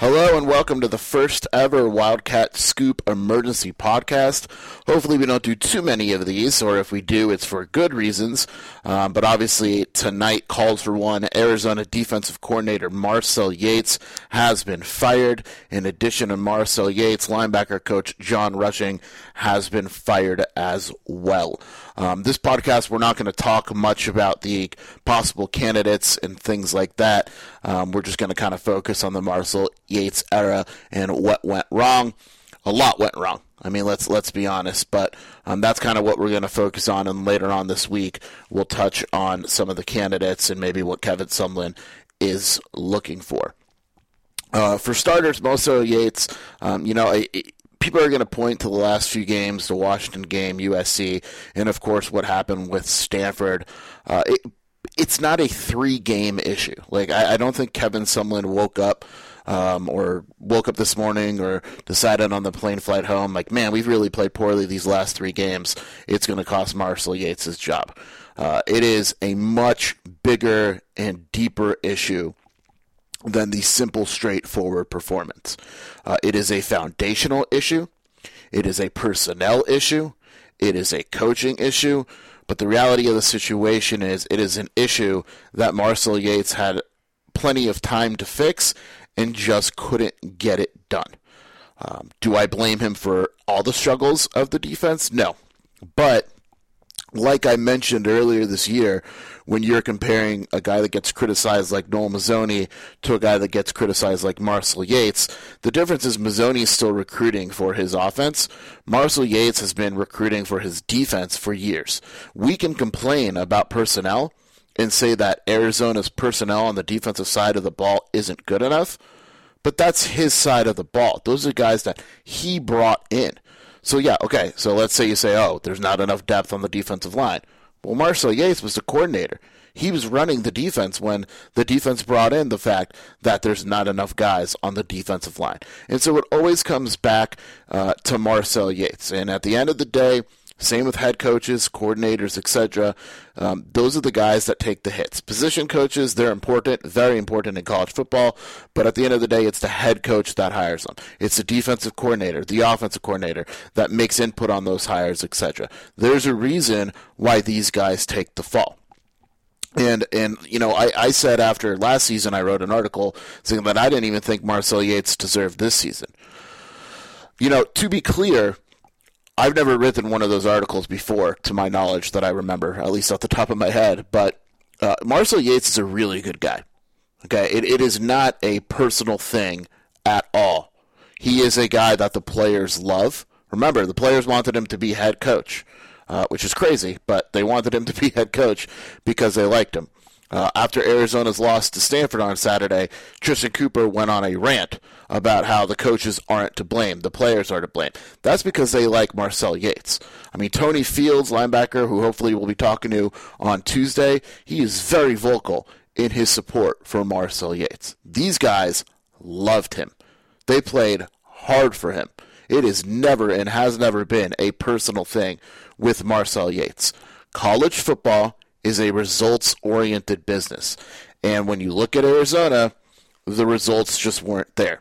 Hello and welcome to the first ever Wildcat Scoop emergency podcast. Hopefully, we don't do too many of these, or if we do, it's for good reasons. Um, but obviously, tonight calls for one. Arizona defensive coordinator Marcel Yates has been fired. In addition to Marcel Yates, linebacker coach John Rushing has been fired as well. Um, this podcast, we're not going to talk much about the possible candidates and things like that. Um, we're just going to kind of focus on the Marcel Yates era and what went wrong. A lot went wrong. I mean, let's let's be honest, but um, that's kind of what we're going to focus on. And later on this week, we'll touch on some of the candidates and maybe what Kevin Sumlin is looking for. Uh, for starters, Marcel Yates, um, you know, it, people are going to point to the last few games, the Washington game, USC, and of course what happened with Stanford. Uh, it, it's not a three game issue. Like I, I, don't think Kevin Sumlin woke up um, or woke up this morning or decided on the plane flight home like, man, we've really played poorly these last three games. It's going to cost Marcel Yates his job. Uh, it is a much bigger and deeper issue than the simple, straightforward performance. Uh, it is a foundational issue. It is a personnel issue. It is a coaching issue. But the reality of the situation is it is an issue that Marcel Yates had plenty of time to fix and just couldn't get it done. Um, do I blame him for all the struggles of the defense? No. But like I mentioned earlier this year, when you're comparing a guy that gets criticized like Noel Mazzone to a guy that gets criticized like Marcel Yates, the difference is Mazzone is still recruiting for his offense. Marcel Yates has been recruiting for his defense for years. We can complain about personnel and say that Arizona's personnel on the defensive side of the ball isn't good enough, but that's his side of the ball. Those are guys that he brought in. So yeah, okay. So let's say you say, oh, there's not enough depth on the defensive line. Well, Marcel Yates was the coordinator. He was running the defense when the defense brought in the fact that there's not enough guys on the defensive line. And so it always comes back uh, to Marcel Yates. And at the end of the day, same with head coaches, coordinators, etc. Um, those are the guys that take the hits. Position coaches, they're important, very important in college football. But at the end of the day, it's the head coach that hires them. It's the defensive coordinator, the offensive coordinator that makes input on those hires, etc. There's a reason why these guys take the fall. And and you know, I, I said after last season I wrote an article saying that I didn't even think Marcel Yates deserved this season. You know, to be clear, I've never written one of those articles before, to my knowledge, that I remember, at least off the top of my head. But uh, Marcel Yates is a really good guy. Okay, it, it is not a personal thing at all. He is a guy that the players love. Remember, the players wanted him to be head coach, uh, which is crazy, but they wanted him to be head coach because they liked him. Uh, after Arizona's loss to Stanford on Saturday, Tristan Cooper went on a rant about how the coaches aren't to blame, the players are to blame. That's because they like Marcel Yates. I mean, Tony Fields, linebacker, who hopefully we'll be talking to on Tuesday, he is very vocal in his support for Marcel Yates. These guys loved him. They played hard for him. It is never and has never been a personal thing with Marcel Yates. College football is a results oriented business. And when you look at Arizona, the results just weren't there.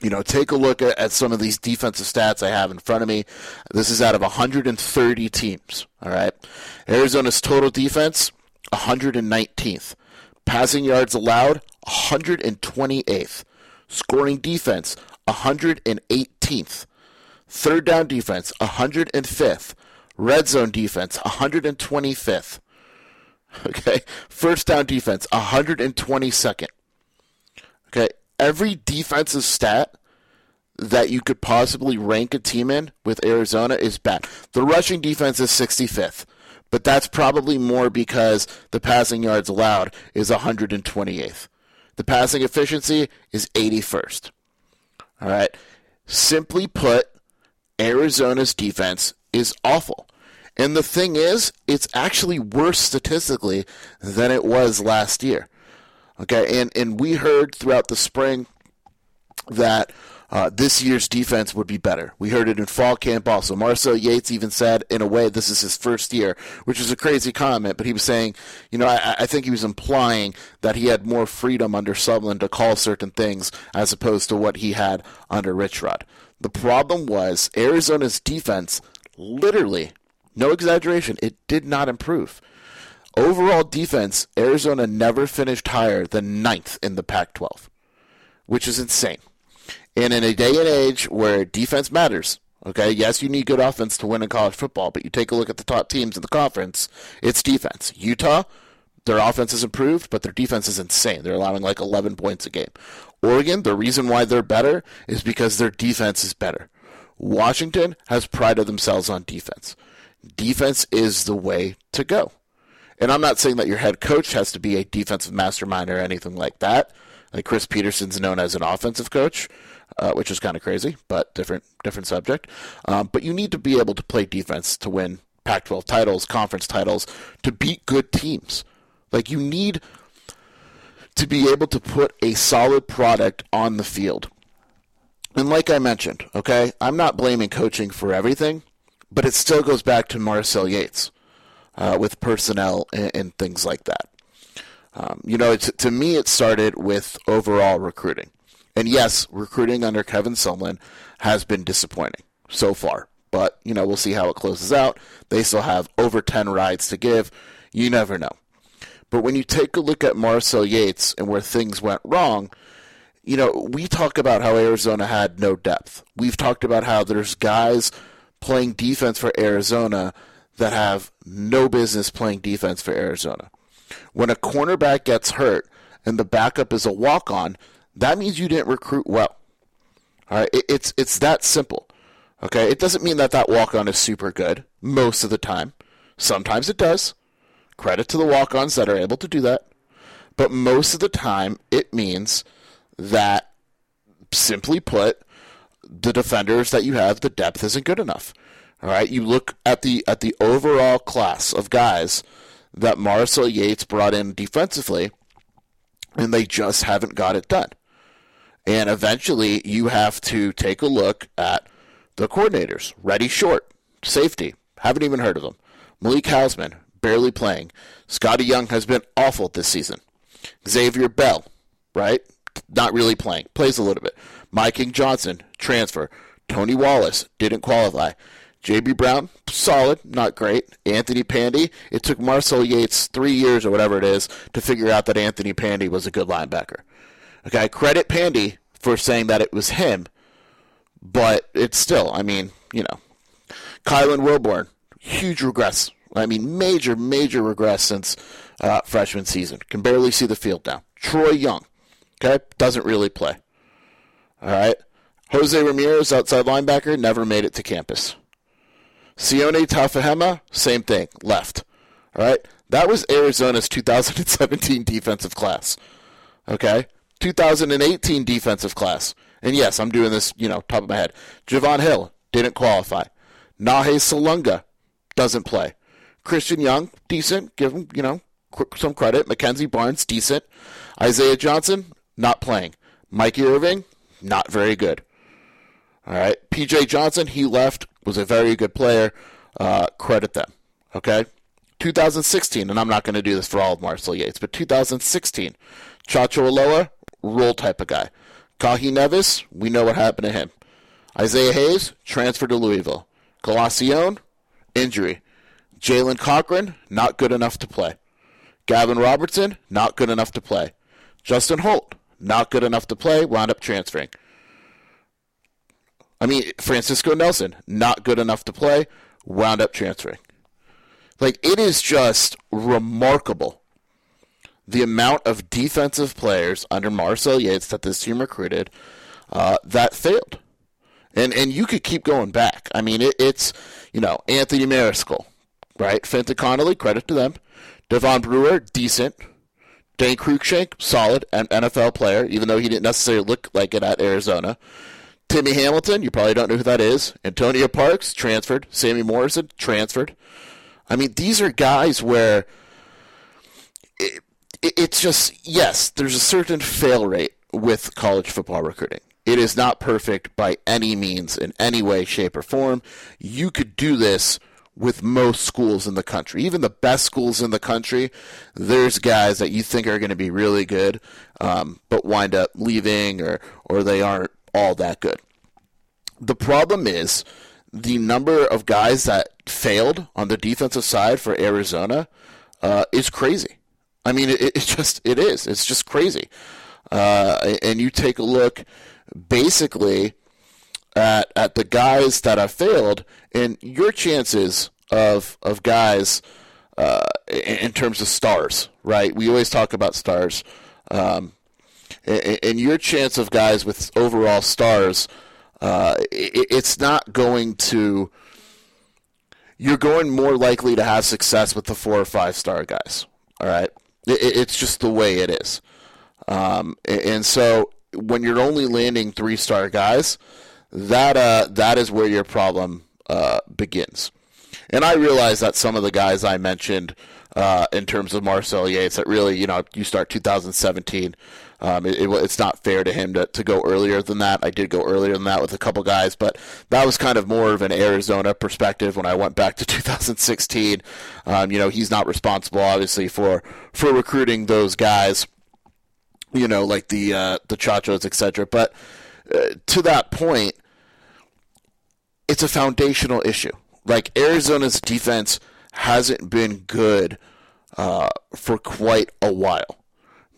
You know, take a look at, at, some of these defensive stats I have in front of me. This is out of 130 teams. All right. Arizona's total defense, 119th. Passing yards allowed, 128th. Scoring defense, 118th. Third down defense, 105th. Red zone defense, 125th. Okay. First down defense, 122nd. Okay. Every defensive stat that you could possibly rank a team in with Arizona is bad. The rushing defense is 65th, but that's probably more because the passing yards allowed is 128th. The passing efficiency is 81st. All right. Simply put, Arizona's defense is awful. And the thing is, it's actually worse statistically than it was last year. Okay, and, and we heard throughout the spring that uh, this year's defense would be better. We heard it in fall camp also. Marcel Yates even said, in a way, this is his first year, which is a crazy comment, but he was saying, you know, I, I think he was implying that he had more freedom under Sumlin to call certain things as opposed to what he had under Rich Rod. The problem was Arizona's defense, literally, no exaggeration, it did not improve. Overall defense, Arizona never finished higher than ninth in the Pac 12, which is insane. And in a day and age where defense matters, okay, yes, you need good offense to win in college football, but you take a look at the top teams in the conference, it's defense. Utah, their offense has improved, but their defense is insane. They're allowing like 11 points a game. Oregon, the reason why they're better is because their defense is better. Washington has prided themselves on defense. Defense is the way to go. And I'm not saying that your head coach has to be a defensive mastermind or anything like that. Like Chris Petersen's known as an offensive coach, uh, which is kind of crazy, but different different subject. Um, but you need to be able to play defense to win Pac-12 titles, conference titles, to beat good teams. Like you need to be able to put a solid product on the field. And like I mentioned, okay, I'm not blaming coaching for everything, but it still goes back to Marcel Yates uh, with personnel and, and, things like that. Um, you know, to me, it started with overall recruiting. And yes, recruiting under Kevin Sumlin has been disappointing so far. But, you know, we'll see how it closes out. They still have over 10 rides to give. You never know. But when you take a look at Marcel Yates and where things went wrong, you know, we talk about how Arizona had no depth. We've talked about how there's guys playing defense for Arizona that have no business playing defense for Arizona. When a cornerback gets hurt and the backup is a walk on, that means you didn't recruit well. All right, it's it's that simple. Okay, it doesn't mean that that walk on is super good most of the time. Sometimes it does. Credit to the walk ons that are able to do that. But most of the time, it means that, simply put, the defenders that you have, the depth isn't good enough. All right, you look at the at the overall class of guys that Marcel Yates brought in defensively, and they just haven't got it done. And eventually, you have to take a look at the coordinators. Ready Short, safety. Haven't even heard of him. Malik Hausman, barely playing. Scotty Young has been awful this season. Xavier Bell, right? Not really playing. Plays a little bit. Mike King Johnson, transfer. Tony Wallace, didn't qualify. JB Brown, solid, not great. Anthony Pandy, it took Marcel Yates three years or whatever it is to figure out that Anthony Pandy was a good linebacker. Okay, credit Pandy for saying that it was him, but it's still, I mean, you know. Kylan Wilborn, huge regress. I mean, major, major regress since uh, freshman season. Can barely see the field now. Troy Young, okay, doesn't really play. All right. Jose Ramirez, outside linebacker, never made it to campus. Sione Tafahema, same thing, left. All right. That was Arizona's 2017 defensive class. Okay. 2018 defensive class. And yes, I'm doing this, you know, top of my head. Javon Hill didn't qualify. Nahe Salunga doesn't play. Christian Young, decent. Give him, you know, some credit. Mackenzie Barnes, decent. Isaiah Johnson, not playing. Mikey Irving, not very good. All right. PJ Johnson, he left, was a very good player. Uh, credit them. Okay. 2016, and I'm not going to do this for all of Marcel Yates, but 2016, Chacho Ulloa, role type of guy. Kahi Nevis, we know what happened to him. Isaiah Hayes, transferred to Louisville. Colacion, injury. Jalen Cochran, not good enough to play. Gavin Robertson, not good enough to play. Justin Holt, not good enough to play, wound up transferring. I mean, Francisco Nelson, not good enough to play, wound up transferring. Like, it is just remarkable the amount of defensive players under Marcel Yates that this team recruited uh, that failed. And and you could keep going back. I mean, it, it's, you know, Anthony Mariscal, right? Fintan Connolly, credit to them. Devon Brewer, decent. Dane Cruikshank, solid NFL player, even though he didn't necessarily look like it at Arizona. Timmy Hamilton, you probably don't know who that is. Antonio Parks, transferred. Sammy Morrison, transferred. I mean, these are guys where it, it's just, yes, there's a certain fail rate with college football recruiting. It is not perfect by any means, in any way, shape, or form. You could do this with most schools in the country. Even the best schools in the country, there's guys that you think are going to be really good, um, but wind up leaving or, or they aren't all that good. The problem is the number of guys that failed on the defensive side for Arizona uh, is crazy. I mean, it, it just it is. It's just crazy. Uh, and you take a look, basically, at at the guys that have failed, and your chances of of guys uh, in, terms of stars, right? We always talk about stars, um, and, your chance of guys with overall stars, uh, it's not going to. You're going more likely to have success with the four or five star guys. All right, it's just the way it is. Um, and so when you're only landing three star guys, that uh, that is where your problem uh, begins. And I realize that some of the guys I mentioned uh, in terms of Marcel Yates, that really, you know, you start 2017. Um, it, it, it's not fair to him to, to go earlier than that. I did go earlier than that with a couple guys, but that was kind of more of an Arizona perspective when I went back to 2016. Um, you know, he's not responsible, obviously, for for recruiting those guys you know, like the uh, the Chachos, etc. But uh, to that point, it's a foundational issue. Like Arizona's defense hasn't been good uh, for quite a while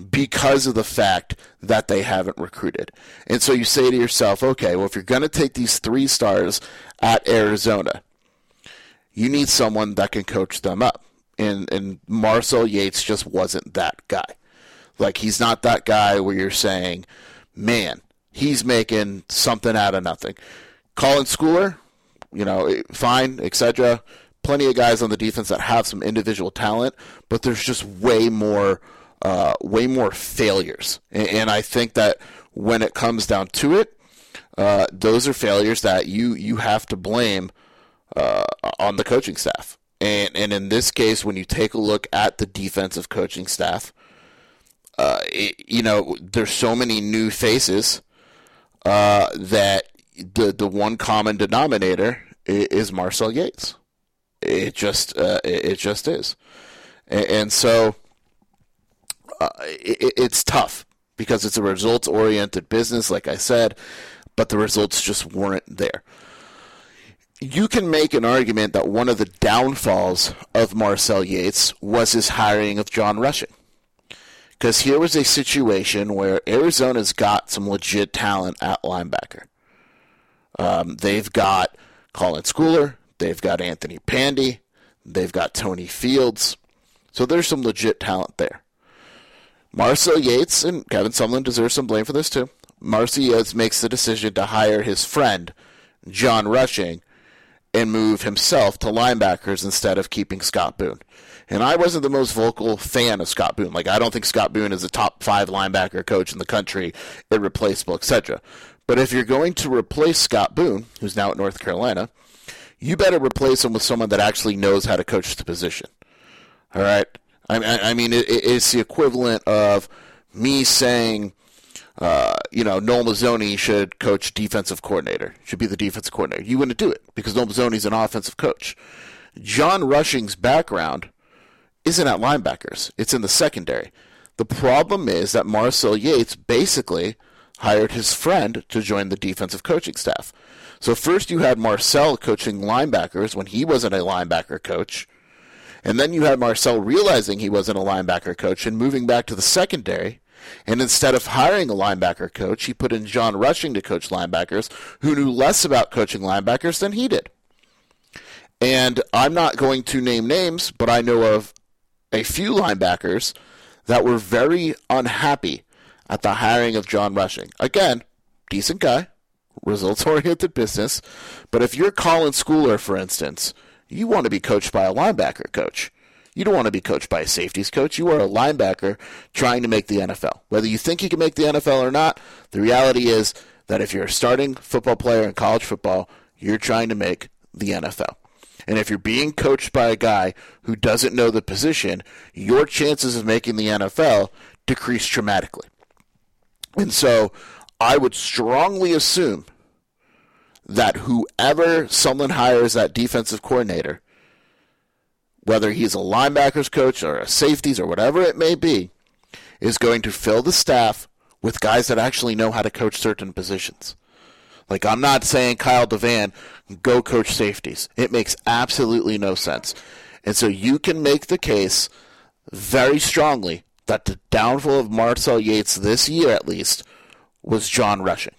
because of the fact that they haven't recruited. And so you say to yourself, okay, well, if you're going to take these three stars at Arizona, you need someone that can coach them up. And, and Marcel Yates just wasn't that guy. Like he's not that guy where you're saying, man, he's making something out of nothing. Colin Schooler, you know, eh, fine, etc. Plenty of guys on the defense that have some individual talent, but there's just way more, uh, way more failures. And, and, I think that when it comes down to it, uh, those are failures that you you have to blame uh, on the coaching staff. And and in this case, when you take a look at the defensive coaching staff, uh, it, you know, there's so many new faces uh, that the the one common denominator is Marcel Yates. It just uh, it, just is, and, and so it, it's tough because it's a results oriented business, like I said, but the results just weren't there. You can make an argument that one of the downfalls of Marcel Yates was his hiring of John Rushing because here was a situation where Arizona's got some legit talent at linebacker. Um, they've got Colin Schooler, they've got Anthony Pandy, they've got Tony Fields. So there's some legit talent there. Marcel Yates and Kevin Sumlin deserve some blame for this too. Marcel Yates makes the decision to hire his friend, John Rushing, and move himself to linebackers instead of keeping Scott Boone. And I wasn't the most vocal fan of Scott Boone. Like I don't think Scott Boone is a top five linebacker coach in the country, irreplaceable, etc. But if you're going to replace Scott Boone, who's now at North Carolina, you better replace him with someone that actually knows how to coach the position. All right. I, I mean, it, it's the equivalent of me saying, uh, you know, Noel Mazzone should coach defensive coordinator, should be the defensive coordinator. You wouldn't do it because Noel Mazzone's an offensive coach. John Rushing's background isn't at linebackers, it's in the secondary. The problem is that Marcel Yates basically hired his friend to join the defensive coaching staff. So first you had Marcel coaching linebackers when he wasn't a linebacker coach. And then you had Marcel realizing he wasn't a linebacker coach and moving back to the secondary. And instead of hiring a linebacker coach, he put in John Rushing to coach linebackers who knew less about coaching linebackers than he did. And I'm not going to name names, but I know of a few linebackers that were very unhappy at the hiring of John Rushing. Again, decent guy, results oriented business, but if you're Colin Schooler, for instance, you want to be coached by a linebacker coach. You don't want to be coached by a safeties coach. You are a linebacker trying to make the NFL. Whether you think you can make the NFL or not, the reality is that if you're a starting football player in college football, you're trying to make the NFL. And if you're being coached by a guy who doesn't know the position, your chances of making the NFL decrease dramatically. And so I would strongly assume that whoever someone hires that defensive coordinator, whether he's a linebackers coach or a safeties or whatever it may be, is going to fill the staff with guys that actually know how to coach certain positions. Like I'm not saying Kyle DeVan go coach safeties. It makes absolutely no sense. And so you can make the case very strongly that the downfall of Marcel Yates this year at least was John Rushing.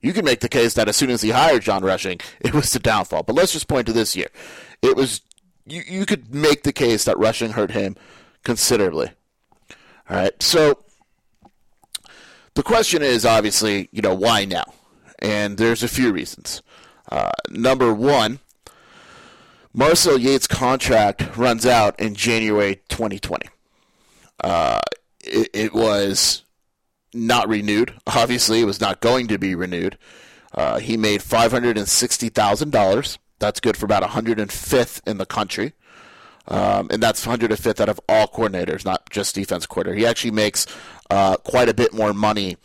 You can make the case that as soon as he hired John Rushing, it was the downfall. But let's just point to this year. It was you, you could make the case that Rushing hurt him considerably. All right. So the question is obviously, you know, why now? And there's a few reasons. Uh, number one, Marcel Yates' contract runs out in January 2020. Uh, it, it, was not renewed. Obviously, it was not going to be renewed. Uh, he made $560,000. That's good for about 105th in the country. Um, and that's 105th out of all coordinators, not just defense coordinator. He actually makes uh, quite a bit more money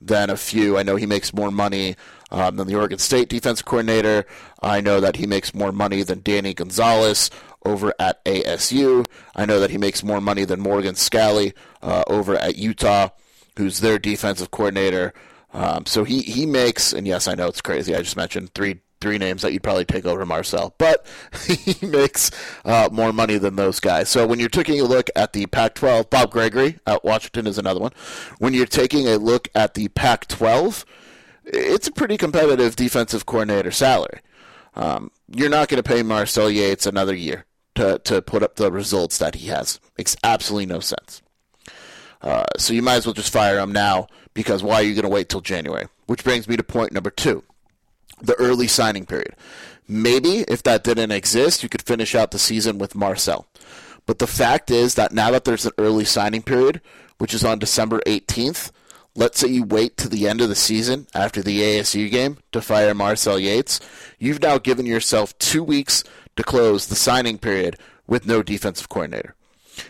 than a few. I know he makes more money um, than the Oregon State defense coordinator. I know that he makes more money than Danny Gonzales over at ASU. I know that he makes more money than Morgan Scalley uh, over at Utah, who's their defensive coordinator. Um, so he, he makes, and yes, I know it's crazy. I just mentioned three three names that you'd probably take over Marcel, but he makes uh, more money than those guys. So when you're taking a look at the Pac-12, Bob Gregory at Washington is another one. When you're taking a look at the Pac-12, it's a pretty competitive defensive coordinator salary. Um, you're not going to pay Marcel Yates another year to, to put up the results that he has. Makes absolutely no sense. Uh, so you might as well just fire him now because why are you going to wait till January? Which brings me to point number two the early signing period. Maybe if that didn't exist, you could finish out the season with Marcel. But the fact is that now that there's an early signing period, which is on December 18th, let's say you wait to the end of the season after the ASU game to fire Marcel Yates, you've now given yourself two weeks to close the signing period with no defensive coordinator.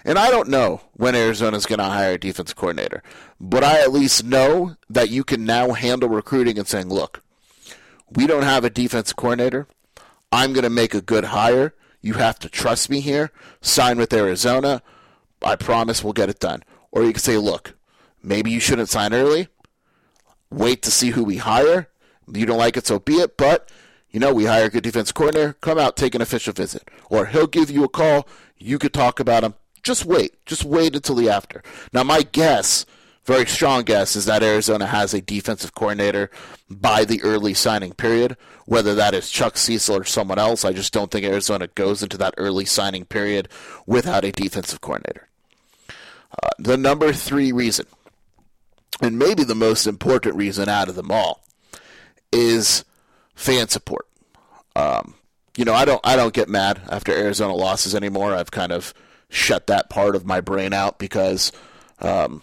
And I don't know when Arizona's going to hire a defense coordinator, but I at least know that you can now handle recruiting and saying, look, we don't have a defense coordinator. I'm going to make a good hire. You have to trust me here. Sign with Arizona. I promise we'll get it done. Or you can say, look, maybe you shouldn't sign early. Wait to see who we hire. You don't like it, so be it. But, you know, we hire a good defense coordinator. Come out, take an official visit. Or he'll give you a call. You could talk about him. Just wait. Just wait until the after. Now, my guess very strong guess is that Arizona has a defensive coordinator by the early signing period, whether that is Chuck Cecil or someone else. I just don't think Arizona goes into that early signing period without a defensive coordinator. Uh, the number three reason, and maybe the most important reason out of them all, is fan support. Um, you know, I don't I don't get mad after Arizona losses anymore. I've kind of shut that part of my brain out because um,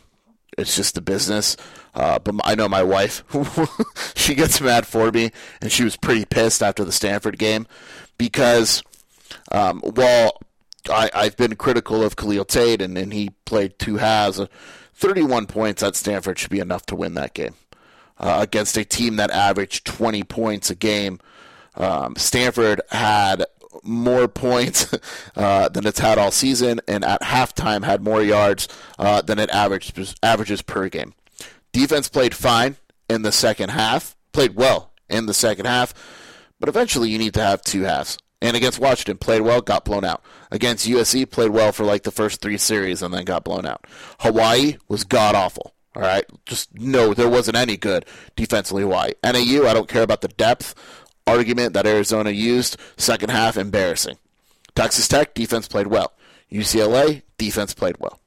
it's just the business. Uh, but I know my wife, she gets mad for me, and she was pretty pissed after the Stanford game because um, while I, have been critical of Khalil Tate and, and he played two halves, uh, 31 points at Stanford should be enough to win that game uh, against a team that averaged 20 points a game. Um, Stanford had more points uh, than it's had all season, and at halftime had more yards uh, than it averaged, averages per game. Defense played fine in the second half, played well in the second half, but eventually you need to have two halves. And against Washington, played well, got blown out. Against USC, played well for like the first three series and then got blown out. Hawaii was god awful. All right, just no, there wasn't any good defensively. Hawaii, NAU, I don't care about the depth argument that Arizona used. Second half, embarrassing. Texas Tech, defense played well. UCLA, defense played well.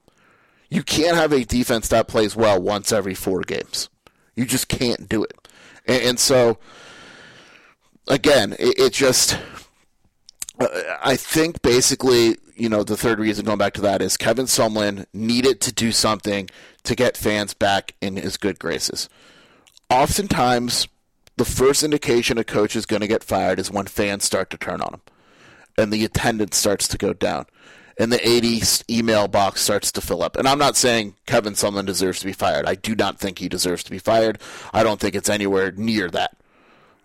You can't have a defense that plays well once every four games. You just can't do it. And, and so, again, it, it just. I think basically, you know, the third reason going back to that is Kevin Sumlin needed to do something to get fans back in his good graces. Oftentimes, the first indication a coach is going to get fired is when fans start to turn on him and the attendance starts to go down. and the 80 email box starts to fill up. And I'm not saying Kevin Sumlin deserves to be fired. I do not think he deserves to be fired. I don't think it's anywhere near that.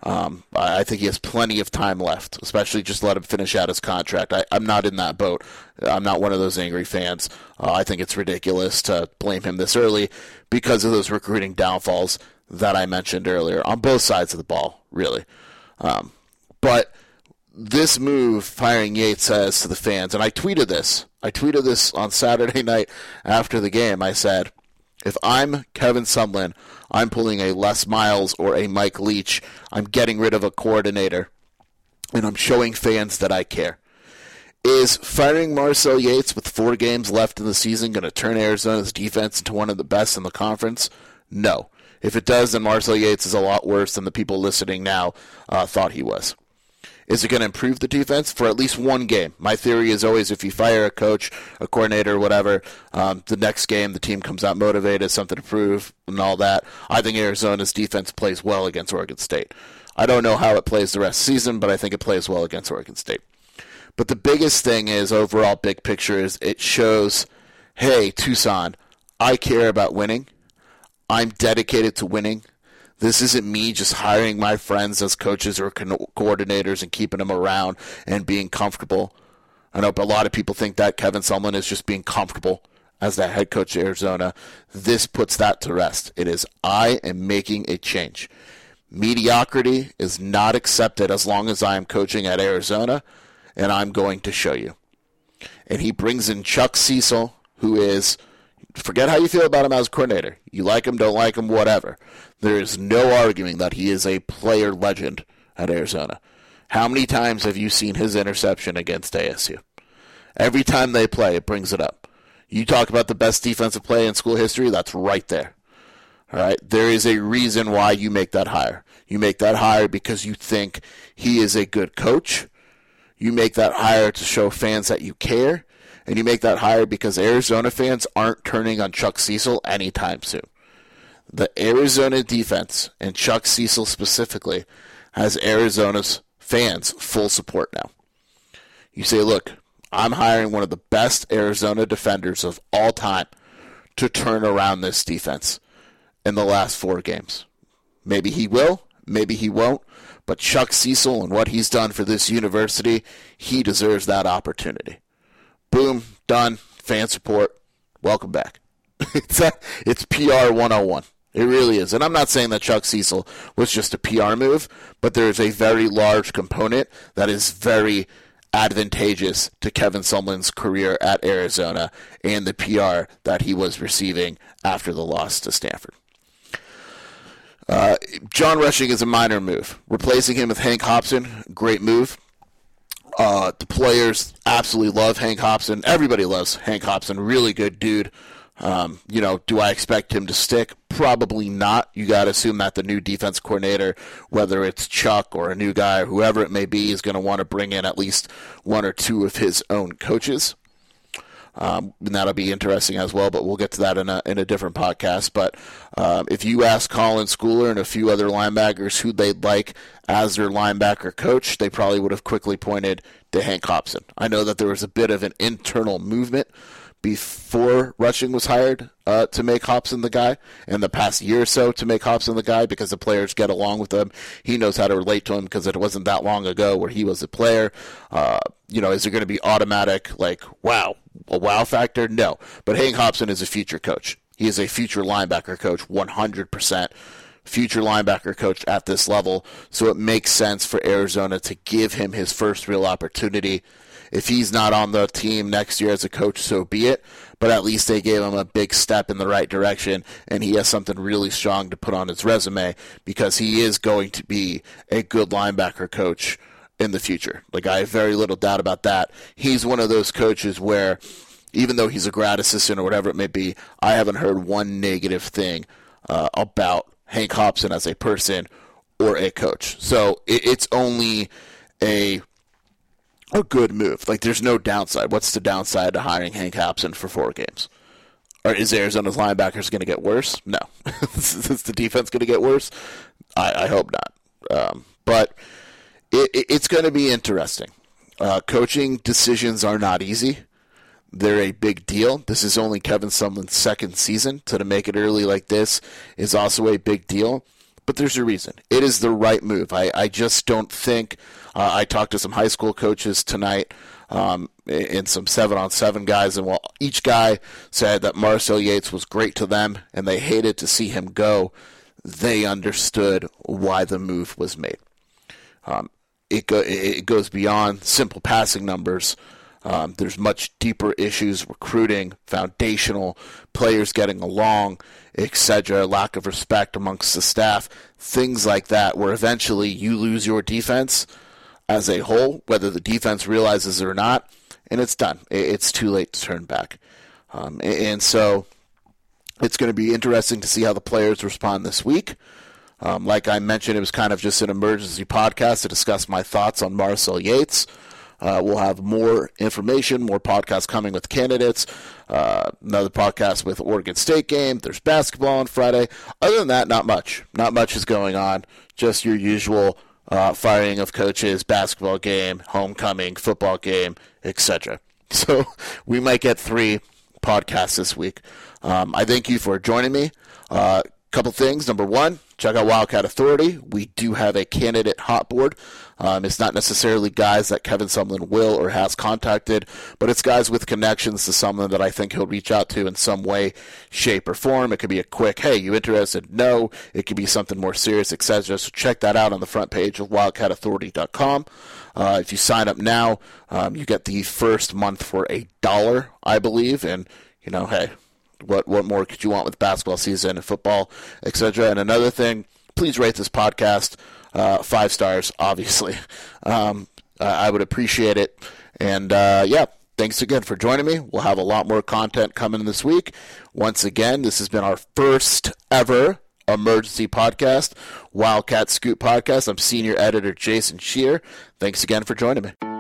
Um, I think he has plenty of time left, especially just let him finish out his contract. I, am not in that boat. I'm not one of those angry fans. Uh, I think it's ridiculous to blame him this early because of those recruiting downfalls that I mentioned earlier on both sides of the ball, really. Um, but this move, firing Yates, says to the fans, and I tweeted this. I tweeted this on Saturday night after the game. I said, if I'm Kevin Sumlin, I'm pulling a Les Miles or a Mike Leach. I'm getting rid of a coordinator, and I'm showing fans that I care. Is firing Marcel Yates with four games left in the season going to turn Arizona's defense into one of the best in the conference? No. If it does, then Marcel Yates is a lot worse than the people listening now uh, thought he was. Is it going to improve the defense for at least one game? My theory is always if you fire a coach, a coordinator, whatever, um, the next game the team comes out motivated, something to prove, and all that. I think Arizona's defense plays well against Oregon State. I don't know how it plays the rest of the season, but I think it plays well against Oregon State. But the biggest thing is overall big picture is it shows, hey Tucson, I care about winning. I'm dedicated to winning. This isn't me just hiring my friends as coaches or co- coordinators and keeping them around and being comfortable. I know a lot of people think that Kevin Sumlin is just being comfortable as the head coach of Arizona. This puts that to rest. It is I am making a change. Mediocrity is not accepted as long as I am coaching at Arizona, and I'm going to show you. And he brings in Chuck Cecil, who is forget how you feel about him as coordinator. You like him, don't like him, whatever. There is no arguing that he is a player legend at Arizona. How many times have you seen his interception against ASU? Every time they play, it brings it up. You talk about the best defensive play in school history, that's right there. All right, there is a reason why you make that hire. You make that hire because you think he is a good coach. You make that hire to show fans that you care, and you make that hire because Arizona fans aren't turning on Chuck Cecil anytime soon. The Arizona defense, and Chuck Cecil specifically, has Arizona's fans full support now. You say, look, I'm hiring one of the best Arizona defenders of all time to turn around this defense in the last four games. Maybe he will, maybe he won't, but Chuck Cecil and what he's done for this university, he deserves that opportunity boom, done, fan support, welcome back. it's, a, it's PR 101. It really is. And I'm not saying that Chuck Cecil was just a PR move, but there is a very large component that is very advantageous to Kevin Sumlin's career at Arizona and the PR that he was receiving after the loss to Stanford. Uh, John Rushing is a minor move. Replacing him with Hank Hopson, great move. Uh, the players absolutely love Hank Hopson. Everybody loves Hank Hopson. Really good dude. Um, you know, do I expect him to stick? Probably not. You got to assume that the new defense coordinator, whether it's Chuck or a new guy, or whoever it may be, is going to want to bring in at least one or two of his own coaches. Um, and that'll be interesting as well, but we'll get to that in a, in a different podcast. But uh, if you ask Colin Schooler and a few other linebackers who they'd like as their linebacker coach, they probably would have quickly pointed to Hank Hopson. I know that there was a bit of an internal movement before Rushing was hired uh, to make Hopson the guy, in the past year or so to make Hopson the guy because the players get along with him. He knows how to relate to him because it wasn't that long ago where he was a player. Uh, you know, is there going to be automatic, like, wow, a wow factor? No. But Hank Hopson is a future coach. He is a future linebacker coach, 100% future linebacker coach at this level. So it makes sense for Arizona to give him his first real opportunity. If he's not on the team next year as a coach, so be it. But at least they gave him a big step in the right direction, and he has something really strong to put on his resume because he is going to be a good linebacker coach in the future. Like I have very little doubt about that. He's one of those coaches where even though he's a grad assistant or whatever it may be, I haven't heard one negative thing uh, about Hank Hopson as a person or a coach. So it, it's only a a good move. Like there's no downside. What's the downside to hiring Hank Hopson for four games? Or is Arizona's linebackers going to get worse? No. is the defense going to get worse? I, I hope not. Um, but it, it, it's going to be interesting. Uh, coaching decisions are not easy. they're a big deal. This is only Kevin Sumlin's second season, so to make it early like this is also a big deal. But there's a reason. It is the right move. I, I just don't think. Uh, I talked to some high school coaches tonight um, and some seven on seven guys, and while each guy said that Marcel Yates was great to them and they hated to see him go, they understood why the move was made. Um, it, go, it goes beyond simple passing numbers. Um, there's much deeper issues, recruiting, foundational, players getting along, etc., lack of respect amongst the staff, things like that, where eventually you lose your defense as a whole, whether the defense realizes it or not, and it's done. It's too late to turn back. Um, and so it's going to be interesting to see how the players respond this week. Um, like I mentioned, it was kind of just an emergency podcast to discuss my thoughts on Marcel Yates. Uh, we'll have more information, more podcasts coming with candidates, uh, another podcast with Oregon State game. There's basketball on Friday. Other than that, not much. Not much is going on. Just your usual uh, firing of coaches, basketball game, homecoming, football game, etc. So we might get three podcasts this week. Um, I thank you for joining me. Uh, couple things. Number one, check out Wildcat Authority. We do have a candidate hot board. Um, it's not necessarily guys that Kevin Sumlin will or has contacted, but it's guys with connections to someone that I think he'll reach out to in some way, shape, or form. It could be a quick, hey, you interested? No. It could be something more serious, etc. So check that out on the front page of wildcatauthority.com. Uh, if you sign up now, um, you get the first month for a dollar, I believe, and you know, hey, what what more could you want with basketball season and football, etc. And another thing, please rate this podcast uh, five stars. Obviously, um, I would appreciate it. And uh, yeah, thanks again for joining me. We'll have a lot more content coming this week. Once again, this has been our first ever emergency podcast, Wildcat Scoop podcast. I'm senior editor Jason Scheer. Thanks again for joining me.